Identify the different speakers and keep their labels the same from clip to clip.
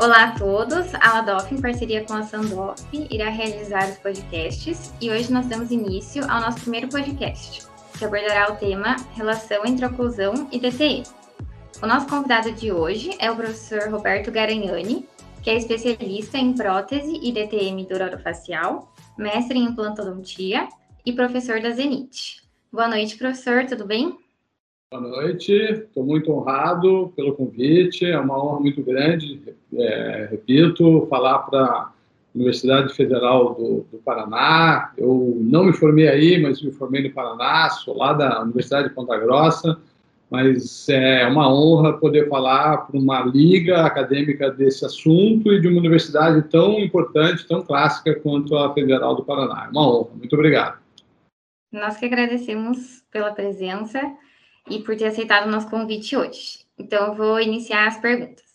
Speaker 1: Olá a todos, a Ladoff, em parceria com a Sandoff, irá realizar os podcasts e hoje nós damos início ao nosso primeiro podcast, que abordará o tema Relação entre Oclusão e DTE. O nosso convidado de hoje é o professor Roberto Garanhani, que é especialista em prótese e DTM orofacial, mestre em implantodontia e professor da Zenit. Boa noite, professor, tudo bem?
Speaker 2: Boa noite, estou muito honrado pelo convite, é uma honra muito grande, é, repito, falar para a Universidade Federal do, do, Paraná. Eu não me formei aí, mas me formei no Paraná, sou lá da Universidade de Ponta Grossa, mas é uma honra poder falar para uma liga acadêmica desse assunto e de uma universidade tão importante, tão clássica quanto a Federal do Paraná. É uma honra, muito obrigado.
Speaker 1: Nós que agradecemos pela presença e por ter aceitado o nosso convite hoje. Então, eu vou iniciar as perguntas.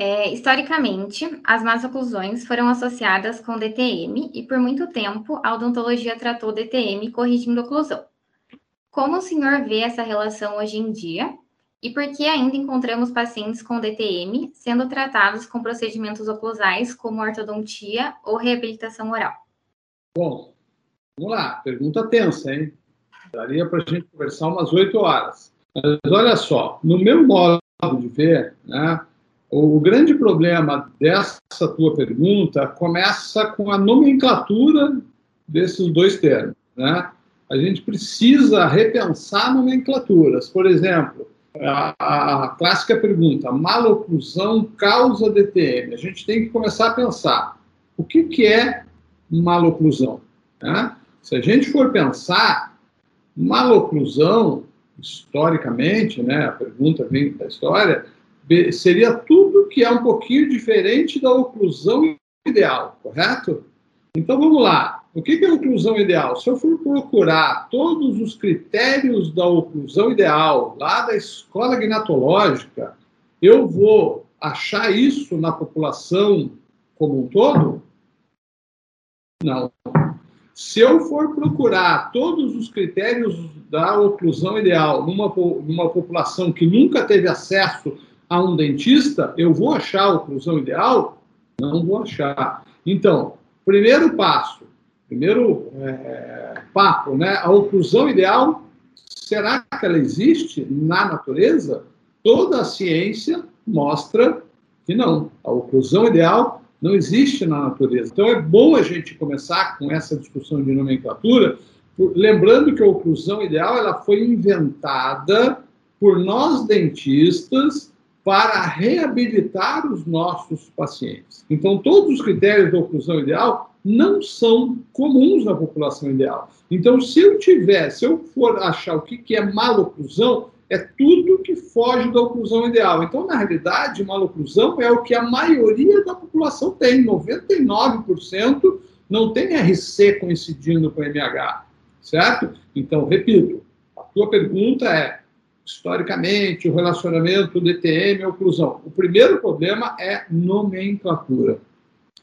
Speaker 1: É, historicamente, as más oclusões foram associadas com DTM e, por muito tempo, a odontologia tratou DTM corrigindo oclusão. Como o senhor vê essa relação hoje em dia? E por que ainda encontramos pacientes com DTM sendo tratados com procedimentos oclusais como ortodontia ou reabilitação oral?
Speaker 2: Bom, vamos lá, pergunta tensa, hein? Daria para a gente conversar umas oito horas. Mas olha só, no meu modo de ver, né, o grande problema dessa tua pergunta começa com a nomenclatura desses dois termos. Né? A gente precisa repensar nomenclaturas. Por exemplo, a, a clássica pergunta: maloclusão causa DTM? A gente tem que começar a pensar o que, que é maloclusão. Né? Se a gente for pensar, Maloclusão, historicamente, né, a pergunta vem da história, seria tudo que é um pouquinho diferente da oclusão ideal, correto? Então vamos lá. O que é oclusão ideal? Se eu for procurar todos os critérios da oclusão ideal lá da escola gnatológica, eu vou achar isso na população como um todo? Não. Se eu for procurar todos os critérios da oclusão ideal numa, numa população que nunca teve acesso a um dentista, eu vou achar a oclusão ideal? Não vou achar. Então, primeiro passo, primeiro é, papo, né? A oclusão ideal, será que ela existe na natureza? Toda a ciência mostra que não. A oclusão ideal não existe na natureza. Então é bom a gente começar com essa discussão de nomenclatura, lembrando que a oclusão ideal ela foi inventada por nós dentistas para reabilitar os nossos pacientes. Então todos os critérios da oclusão ideal não são comuns na população ideal. Então se eu tiver, se eu for achar o que é maloclusão, é tudo que foge da oclusão ideal. Então, na realidade, maloclusão é o que a maioria da população tem. 99% não tem RC coincidindo com MH, certo? Então, repito, a tua pergunta é, historicamente, o relacionamento DTM e oclusão. O primeiro problema é nomenclatura.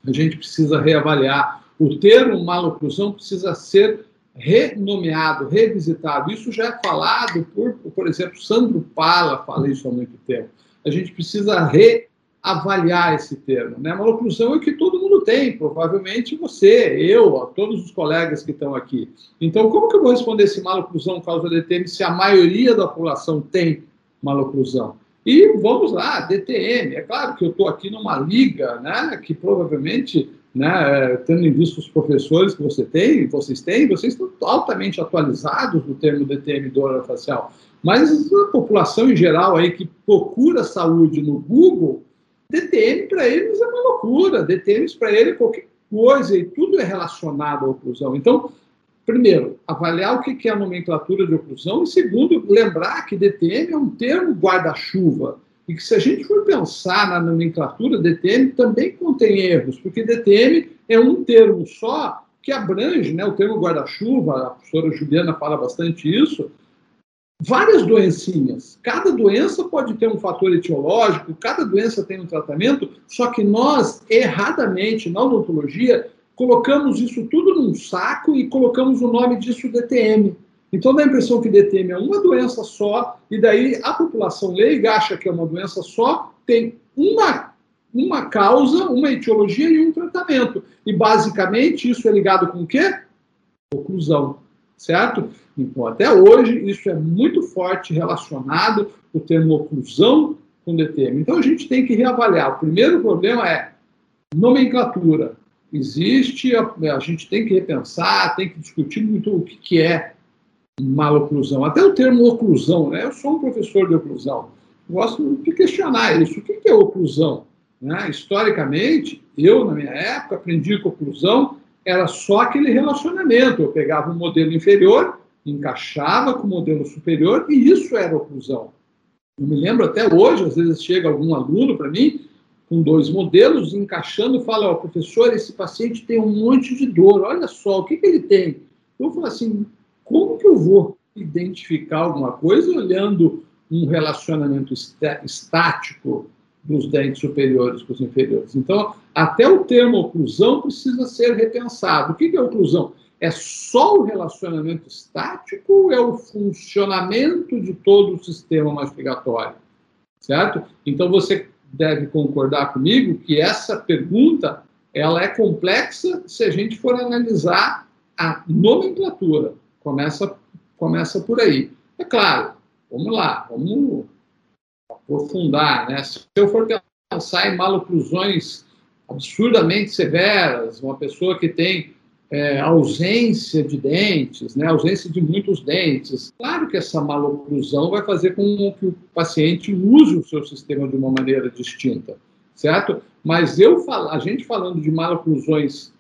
Speaker 2: A gente precisa reavaliar. O termo maloclusão precisa ser renomeado, revisitado. Isso já é falado por, por exemplo, Sandro Pala fala isso há muito tempo. A gente precisa reavaliar esse termo. Né? Maloclusão é o que todo mundo tem, provavelmente você, eu, todos os colegas que estão aqui. Então, como que eu vou responder se maloclusão causa DTM se a maioria da população tem maloclusão? E vamos lá, DTM. É claro que eu estou aqui numa liga né, que provavelmente né, tendo em vista os professores que você tem, vocês têm, vocês estão altamente atualizados no termo DTM dor facial. Mas a população em geral aí que procura saúde no Google, DTM para eles é uma loucura, DTM para ele é qualquer coisa e tudo é relacionado à oclusão. Então, primeiro, avaliar o que é a nomenclatura de oclusão e segundo, lembrar que DTM é um termo guarda-chuva e que se a gente for pensar na nomenclatura, DTM também contém erros, porque DTM é um termo só que abrange, né, o termo guarda-chuva, a professora Juliana fala bastante isso, várias doencinhas. Cada doença pode ter um fator etiológico, cada doença tem um tratamento, só que nós, erradamente, na odontologia, colocamos isso tudo num saco e colocamos o nome disso DTM. Então dá a impressão que DTM é uma doença só, e daí a população leiga acha que é uma doença só, tem uma, uma causa, uma etiologia e um tratamento. E basicamente isso é ligado com o quê? Oclusão, certo? Então, até hoje, isso é muito forte relacionado o termo oclusão com DTM. Então, a gente tem que reavaliar. O primeiro problema é nomenclatura. Existe, a, a gente tem que repensar, tem que discutir muito o que, que é maloclusão. Até o termo oclusão, né? Eu sou um professor de oclusão. Gosto de questionar isso. O que, é oclusão? Né? Historicamente, eu, na minha época, aprendi que oclusão era só aquele relacionamento. Eu pegava um modelo inferior encaixava com o modelo superior e isso era oclusão. Eu me lembro até hoje, às vezes chega algum aluno para mim com dois modelos, encaixando, fala, ó, oh, professor, esse paciente tem um monte de dor, olha só, o que, que ele tem? Eu falo assim, como que eu vou identificar alguma coisa olhando um relacionamento estático dos dentes superiores com os inferiores? Então, até o termo oclusão precisa ser repensado. O que, é oclusão? É só o relacionamento estático ou é o funcionamento de todo o sistema mastigatório? Certo? Então você deve concordar comigo que essa pergunta ela é complexa se a gente for analisar a nomenclatura. Começa, começa por aí. É claro, vamos lá, vamos aprofundar. Né? Se eu for pensar em maloclusões absurdamente severas, uma pessoa que tem é, ausência de dentes, né, ausência de muitos dentes. Claro que essa maloclusão vai fazer com que o paciente use o seu sistema de uma maneira distinta, certo? Mas eu a gente falando de maloclusões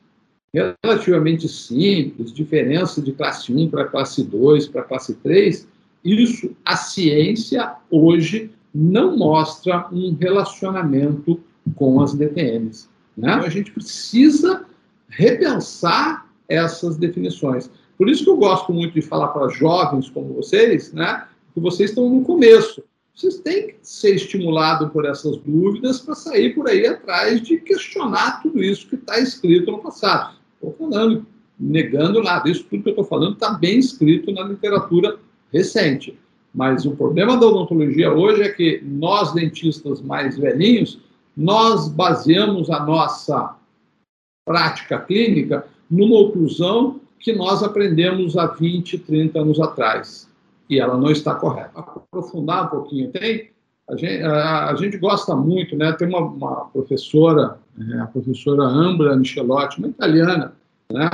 Speaker 2: relativamente simples, diferença de classe 1 para classe 2 para classe 3, isso a ciência hoje não mostra um relacionamento com as DTMs. Né? Então, a gente precisa repensar essas definições. Por isso que eu gosto muito de falar para jovens como vocês, né, que vocês estão no começo. Vocês têm que ser estimulados por essas dúvidas para sair por aí atrás de questionar tudo isso que está escrito no passado. Estou falando, negando nada. Isso tudo que eu estou falando está bem escrito na literatura recente. Mas o problema da odontologia hoje é que nós, dentistas mais velhinhos, nós baseamos a nossa prática clínica numa oclusão que nós aprendemos há 20, 30 anos atrás. E ela não está correta. Aprofundar um pouquinho, tem? A gente, a, a gente gosta muito, né? Tem uma, uma professora, é, a professora Ambra Michelotti, uma italiana, né?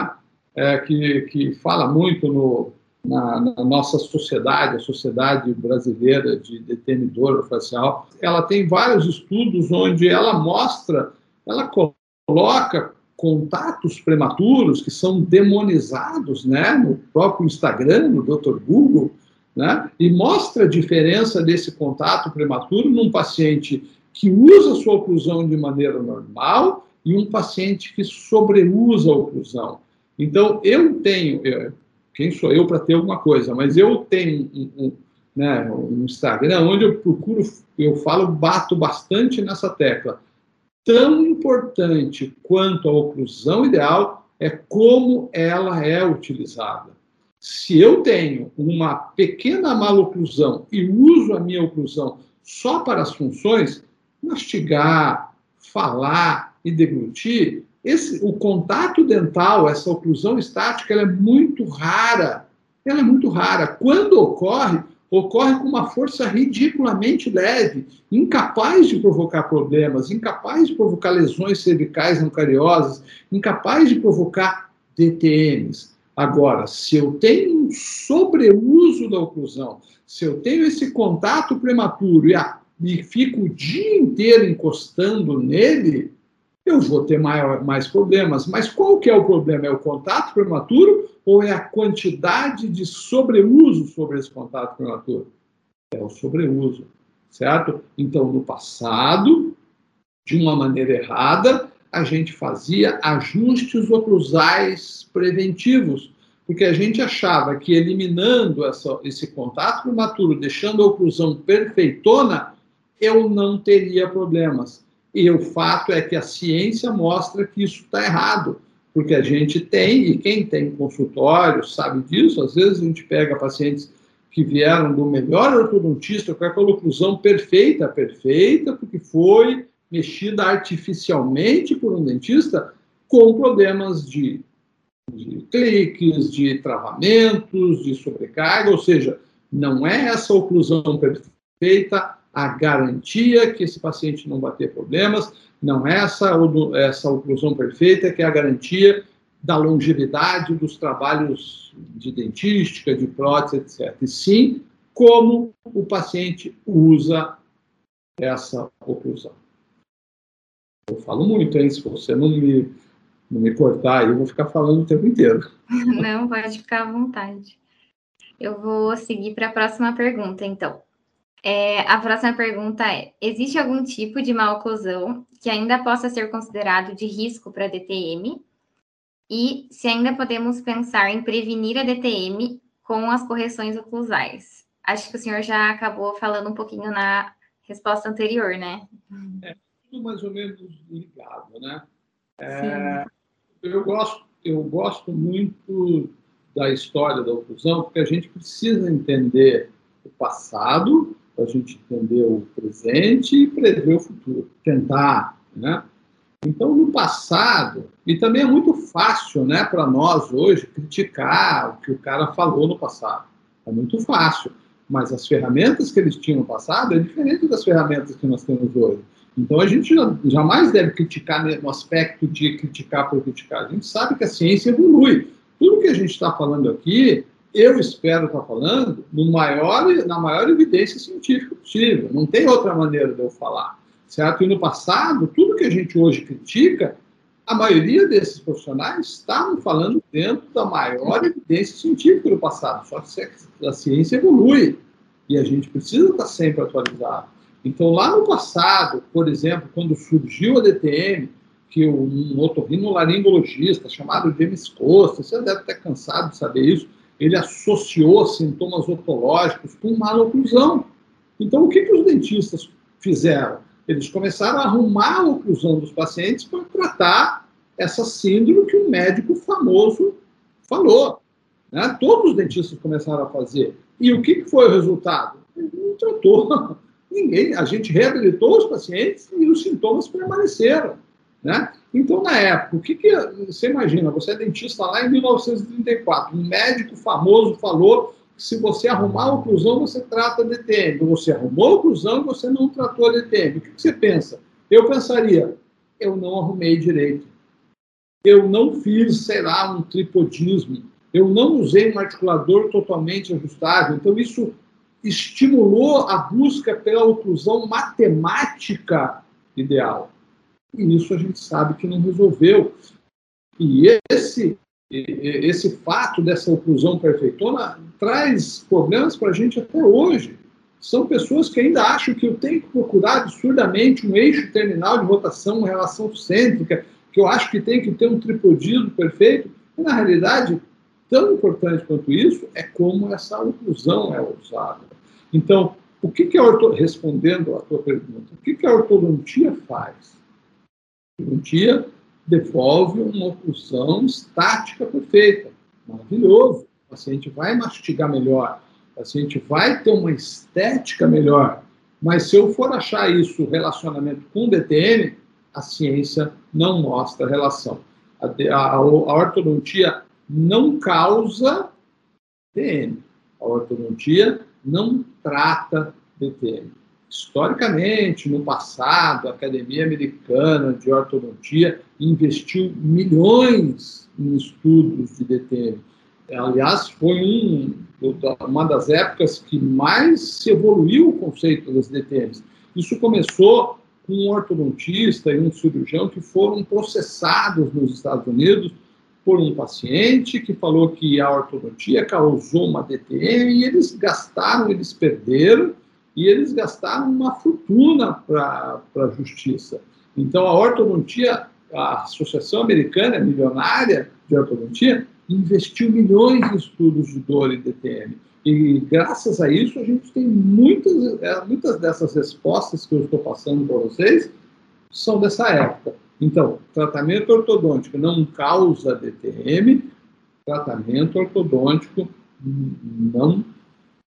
Speaker 2: É, que, que fala muito no, na, na, nossa sociedade, a sociedade brasileira de detenidor facial. Ela tem vários estudos onde ela mostra, ela coloca contatos prematuros que são demonizados né, no próprio Instagram, no Dr. Google, né, e mostra a diferença desse contato prematuro num paciente que usa sua oclusão de maneira normal e um paciente que sobreusa a oclusão. Então, eu tenho, eu, quem sou eu para ter alguma coisa, mas eu tenho um, um, né, um Instagram onde eu procuro, eu falo, bato bastante nessa tecla tão importante quanto a oclusão ideal é como ela é utilizada. Se eu tenho uma pequena maloclusão e uso a minha oclusão só para as funções, mastigar, falar e deglutir, esse, o contato dental, essa oclusão estática, ela é muito rara. Ela é muito rara. Quando ocorre, ocorre com uma força ridiculamente leve, incapaz de provocar problemas, incapaz de provocar lesões cervicais não cariosas, incapaz de provocar DTMs. Agora, se eu tenho um sobreuso da oclusão, se eu tenho esse contato prematuro e, a, e fico o dia inteiro encostando nele, eu vou ter maior, mais problemas. Mas qual que é o problema? É o contato prematuro ou é a quantidade de sobreuso sobre esse contato prematuro? É o sobreuso, certo? Então, no passado, de uma maneira errada, a gente fazia ajustes oclusais preventivos, porque a gente achava que eliminando essa, esse contato prematuro, deixando a oclusão perfeitona, eu não teria problemas. E o fato é que a ciência mostra que isso está errado, porque a gente tem, e quem tem consultório sabe disso, às vezes a gente pega pacientes que vieram do melhor ortodontista com aquela oclusão perfeita, perfeita, porque foi mexida artificialmente por um dentista com problemas de, de cliques, de travamentos, de sobrecarga, ou seja, não é essa oclusão perfeita a garantia que esse paciente não vai ter problemas, não é essa, essa oclusão perfeita que é a garantia da longevidade dos trabalhos de dentística, de prótese, etc. E sim como o paciente usa essa oclusão. Eu falo muito, hein? Se você não me, não me cortar, eu vou ficar falando o tempo inteiro.
Speaker 1: Não, pode ficar à vontade. Eu vou seguir para a próxima pergunta, então. É, a próxima pergunta é: existe algum tipo de maloclusão que ainda possa ser considerado de risco para a DTM? E se ainda podemos pensar em prevenir a DTM com as correções oclusais? Acho que o senhor já acabou falando um pouquinho na resposta anterior, né?
Speaker 2: É tudo mais ou menos ligado, né? É, eu gosto, eu gosto muito da história da oclusão porque a gente precisa entender o passado para a gente entender o presente e prever o futuro, tentar, né? Então, no passado, e também é muito fácil, né, para nós hoje criticar o que o cara falou no passado. É muito fácil, mas as ferramentas que eles tinham no passado é diferente das ferramentas que nós temos hoje. Então, a gente jamais deve criticar no aspecto de criticar por criticar. A gente sabe que a ciência evolui. Tudo que a gente está falando aqui eu espero estar falando no maior, na maior evidência científica possível. Não tem outra maneira de eu falar. Certo? E no passado, tudo que a gente hoje critica, a maioria desses profissionais estavam falando dentro da maior evidência científica do passado. Só que a ciência evolui e a gente precisa estar sempre atualizado. Então, lá no passado, por exemplo, quando surgiu a DTM, que um otorrinolaringologista chamado James Costa, você deve estar cansado de saber isso, ele associou sintomas otológicos com maloclusão. Então, o que, que os dentistas fizeram? Eles começaram a arrumar a oclusão dos pacientes para tratar essa síndrome que um médico famoso falou. Né? Todos os dentistas começaram a fazer. E o que, que foi o resultado? Ele não tratou ninguém. A gente reabilitou os pacientes e os sintomas permaneceram. Né? Então, na época, o que, que você imagina? Você é dentista lá em 1934, um médico famoso falou que se você arrumar a oclusão, você trata DTM. Você arrumou a oclusão, você não tratou a DTM. O que, que você pensa? Eu pensaria, eu não arrumei direito. Eu não fiz, sei lá, um tripodismo. Eu não usei um articulador totalmente ajustável. Então, isso estimulou a busca pela oclusão matemática ideal. E isso a gente sabe que não resolveu. E esse, esse fato dessa oclusão perfeitona traz problemas para a gente até hoje. São pessoas que ainda acham que eu tenho que procurar absurdamente um eixo terminal de rotação, uma relação cêntrica, que eu acho que tem que ter um tripodismo perfeito. E, na realidade, tão importante quanto isso é como essa oclusão é usada. Então, o que, que a respondendo à tua pergunta, o que, que a ortodontia faz? Um dia devolve uma oclusão estática perfeita. Maravilhoso. O paciente vai mastigar melhor, o paciente vai ter uma estética melhor. Mas se eu for achar isso relacionamento com DTM, a ciência não mostra relação. A, a, a ortodontia não causa DTM. A ortodontia não trata DTM. Historicamente, no passado, a Academia Americana de Ortodontia investiu milhões em estudos de DTM. Aliás, foi um, uma das épocas que mais se evoluiu o conceito das DTMs. Isso começou com um ortodontista e um cirurgião que foram processados nos Estados Unidos por um paciente que falou que a ortodontia causou uma DTM e eles gastaram, eles perderam e eles gastaram uma fortuna para a justiça. Então, a ortodontia, a Associação Americana Milionária de Ortodontia, investiu milhões em estudos de dor e DTM. E graças a isso, a gente tem muitas, é, muitas dessas respostas que eu estou passando para vocês são dessa época. Então, tratamento ortodôntico não causa DTM, tratamento ortodôntico não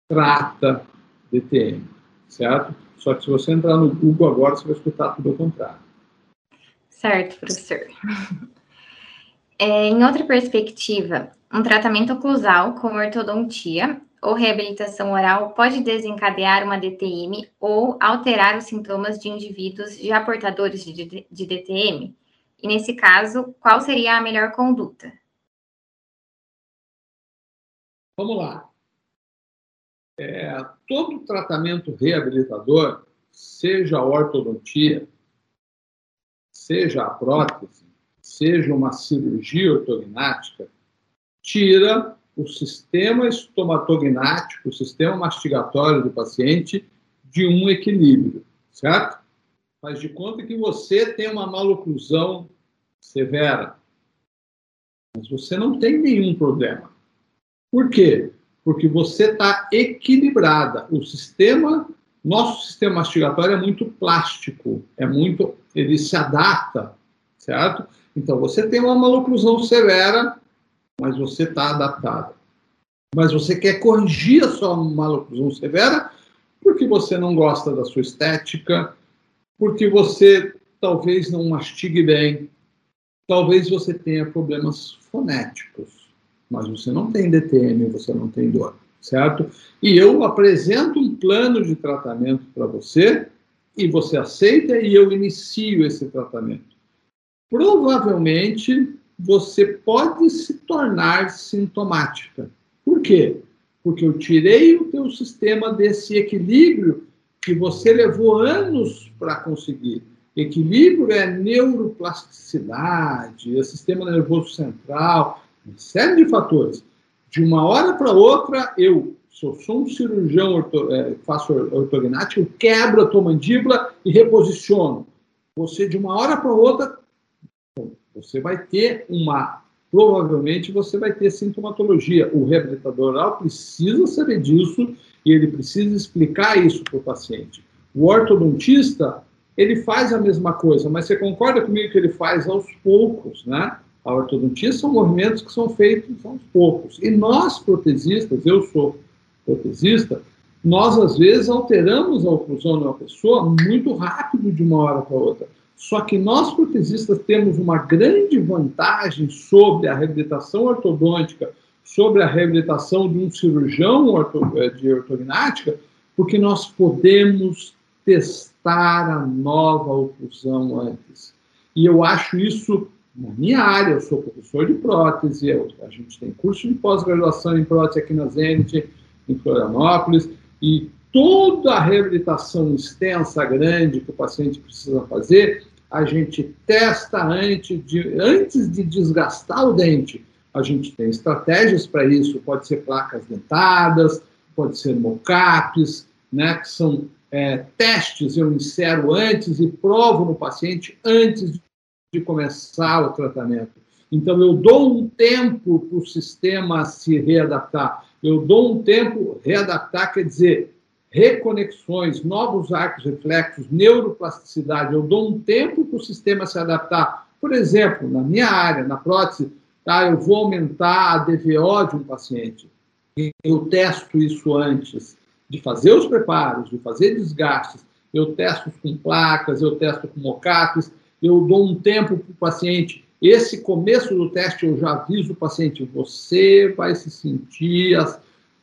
Speaker 2: trata DTM, certo? Só que se você entrar no Google agora, você vai escutar tudo ao contrário.
Speaker 1: Certo, professor. É, em outra perspectiva, um tratamento oclusal com ortodontia ou reabilitação oral pode desencadear uma DTM ou alterar os sintomas de indivíduos já portadores de, de DTM? E nesse caso, qual seria a melhor conduta?
Speaker 2: Vamos lá. É, todo tratamento reabilitador, seja a ortodontia, seja a prótese, seja uma cirurgia ortognática, tira o sistema estomatognático, o sistema mastigatório do paciente de um equilíbrio, certo? Faz de conta que você tem uma maloclusão severa, mas você não tem nenhum problema. Por quê? Porque você está equilibrada. O sistema, nosso sistema mastigatório é muito plástico, é muito, ele se adapta, certo? Então você tem uma maloclusão severa, mas você está adaptada. Mas você quer corrigir a sua maloclusão severa porque você não gosta da sua estética, porque você talvez não mastigue bem, talvez você tenha problemas fonéticos, mas você não tem DTM, você não tem dor, certo? E eu apresento um plano de tratamento para você e você aceita e eu inicio esse tratamento provavelmente você pode se tornar sintomática. Por quê? Porque eu tirei o teu sistema desse equilíbrio que você levou anos para conseguir. Equilíbrio é neuroplasticidade, é sistema nervoso central, uma série de fatores. De uma hora para outra, eu, se eu sou um cirurgião, orto, é, faço ortognática, eu quebro a tua mandíbula e reposiciono. Você, de uma hora para outra, você vai ter uma. Provavelmente você vai ter sintomatologia. O reabilitador oral precisa saber disso e ele precisa explicar isso para o paciente. O ortodontista, ele faz a mesma coisa, mas você concorda comigo que ele faz aos poucos, né? A ortodontia são movimentos que são feitos aos poucos. E nós, protesistas, eu sou protesista, nós às vezes alteramos a oclusão de uma pessoa muito rápido de uma hora para outra. Só que nós protesistas temos uma grande vantagem sobre a reabilitação ortodôntica, sobre a reabilitação de um cirurgião eh, de ortognática, porque nós podemos testar a nova oclusão antes. E eu acho isso na minha área, eu sou professor de prótese, eu, a gente tem curso de pós-graduação em prótese aqui na Zenit, em Florianópolis, e toda a reabilitação extensa, grande, que o paciente precisa fazer, a gente testa antes de, antes de desgastar o dente. A gente tem estratégias para isso, pode ser placas dentadas, pode ser mocaps, né, que são é, testes, eu insero antes e provo no paciente antes de começar o tratamento. Então, eu dou um tempo para o sistema se readaptar. Eu dou um tempo, readaptar quer dizer, reconexões, novos arcos reflexos, neuroplasticidade. Eu dou um tempo para o sistema se adaptar. Por exemplo, na minha área, na prótese, tá, eu vou aumentar a DVO de um paciente. Eu testo isso antes de fazer os preparos, de fazer desgastes. Eu testo com placas, eu testo com mocates, eu dou um tempo para o paciente. Esse começo do teste eu já aviso o paciente, você vai se sentir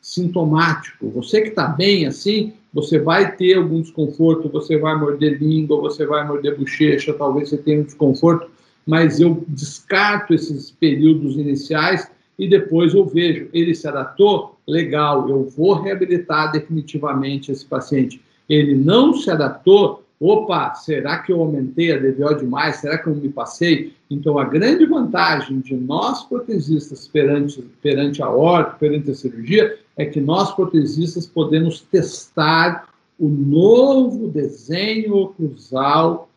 Speaker 2: sintomático. Você que está bem assim, você vai ter algum desconforto, você vai morder língua, você vai morder bochecha, talvez você tenha um desconforto, mas eu descarto esses períodos iniciais e depois eu vejo, ele se adaptou, legal, eu vou reabilitar definitivamente esse paciente. Ele não se adaptou, opa, será que eu aumentei a DVO demais? Será que eu me passei? Então, a grande vantagem de nós protesistas perante, perante a orto, perante a cirurgia, é que nós protesistas podemos testar o novo desenho oclusal,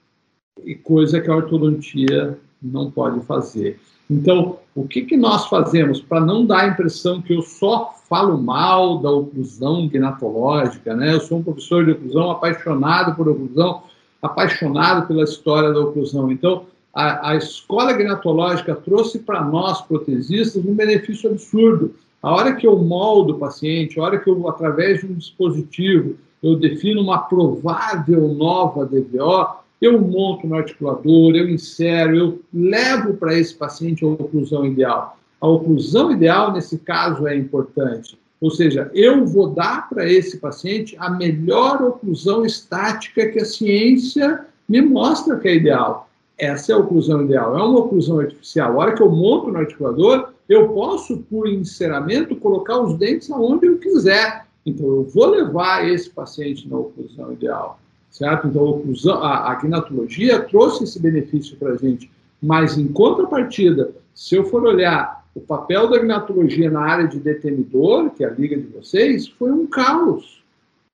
Speaker 2: e coisa que a ortodontia não pode fazer. Então, o que, que nós fazemos para não dar a impressão que eu só falo mal da oclusão gnatológica, né? Eu sou um professor de oclusão apaixonado por oclusão, apaixonado pela história da oclusão. Então, a, a escola gnatológica trouxe para nós, protesistas, um benefício absurdo. A hora que eu moldo o paciente, a hora que eu, através de um dispositivo, eu defino uma provável nova DVO, eu monto no articulador, eu insero, eu levo para esse paciente a oclusão ideal. A oclusão ideal, nesse caso, é importante. Ou seja, eu vou dar para esse paciente a melhor oclusão estática que a ciência me mostra que é ideal. Essa é a oclusão ideal, é uma oclusão artificial. A hora que eu monto no articulador, eu posso, por enceramento, colocar os dentes aonde eu quiser. Então, eu vou levar esse paciente na oclusão ideal certo? Então, a, a gnatologia trouxe esse benefício para a gente, mas em contrapartida, se eu for olhar o papel da gnatologia na área de detenidor, que é a liga de vocês, foi um caos.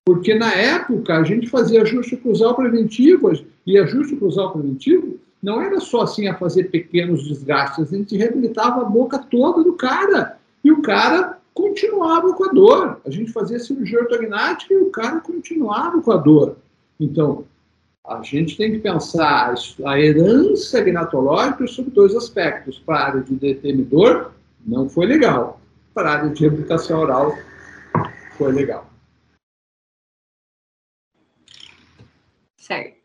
Speaker 2: Porque na época a gente fazia ajuste cruzal preventivo, e ajuste cruzal preventivo não era só assim a fazer pequenos desgastes, a gente reabilitava a boca toda do cara. E o cara continuava com a dor. A gente fazia cirurgia ortognática e o cara continuava com a dor. Então, a gente tem que pensar a herança gnatológica sobre dois aspectos. Para a área de detenidor, não foi legal. Para a área de reabilitação oral, foi legal.
Speaker 1: Certo.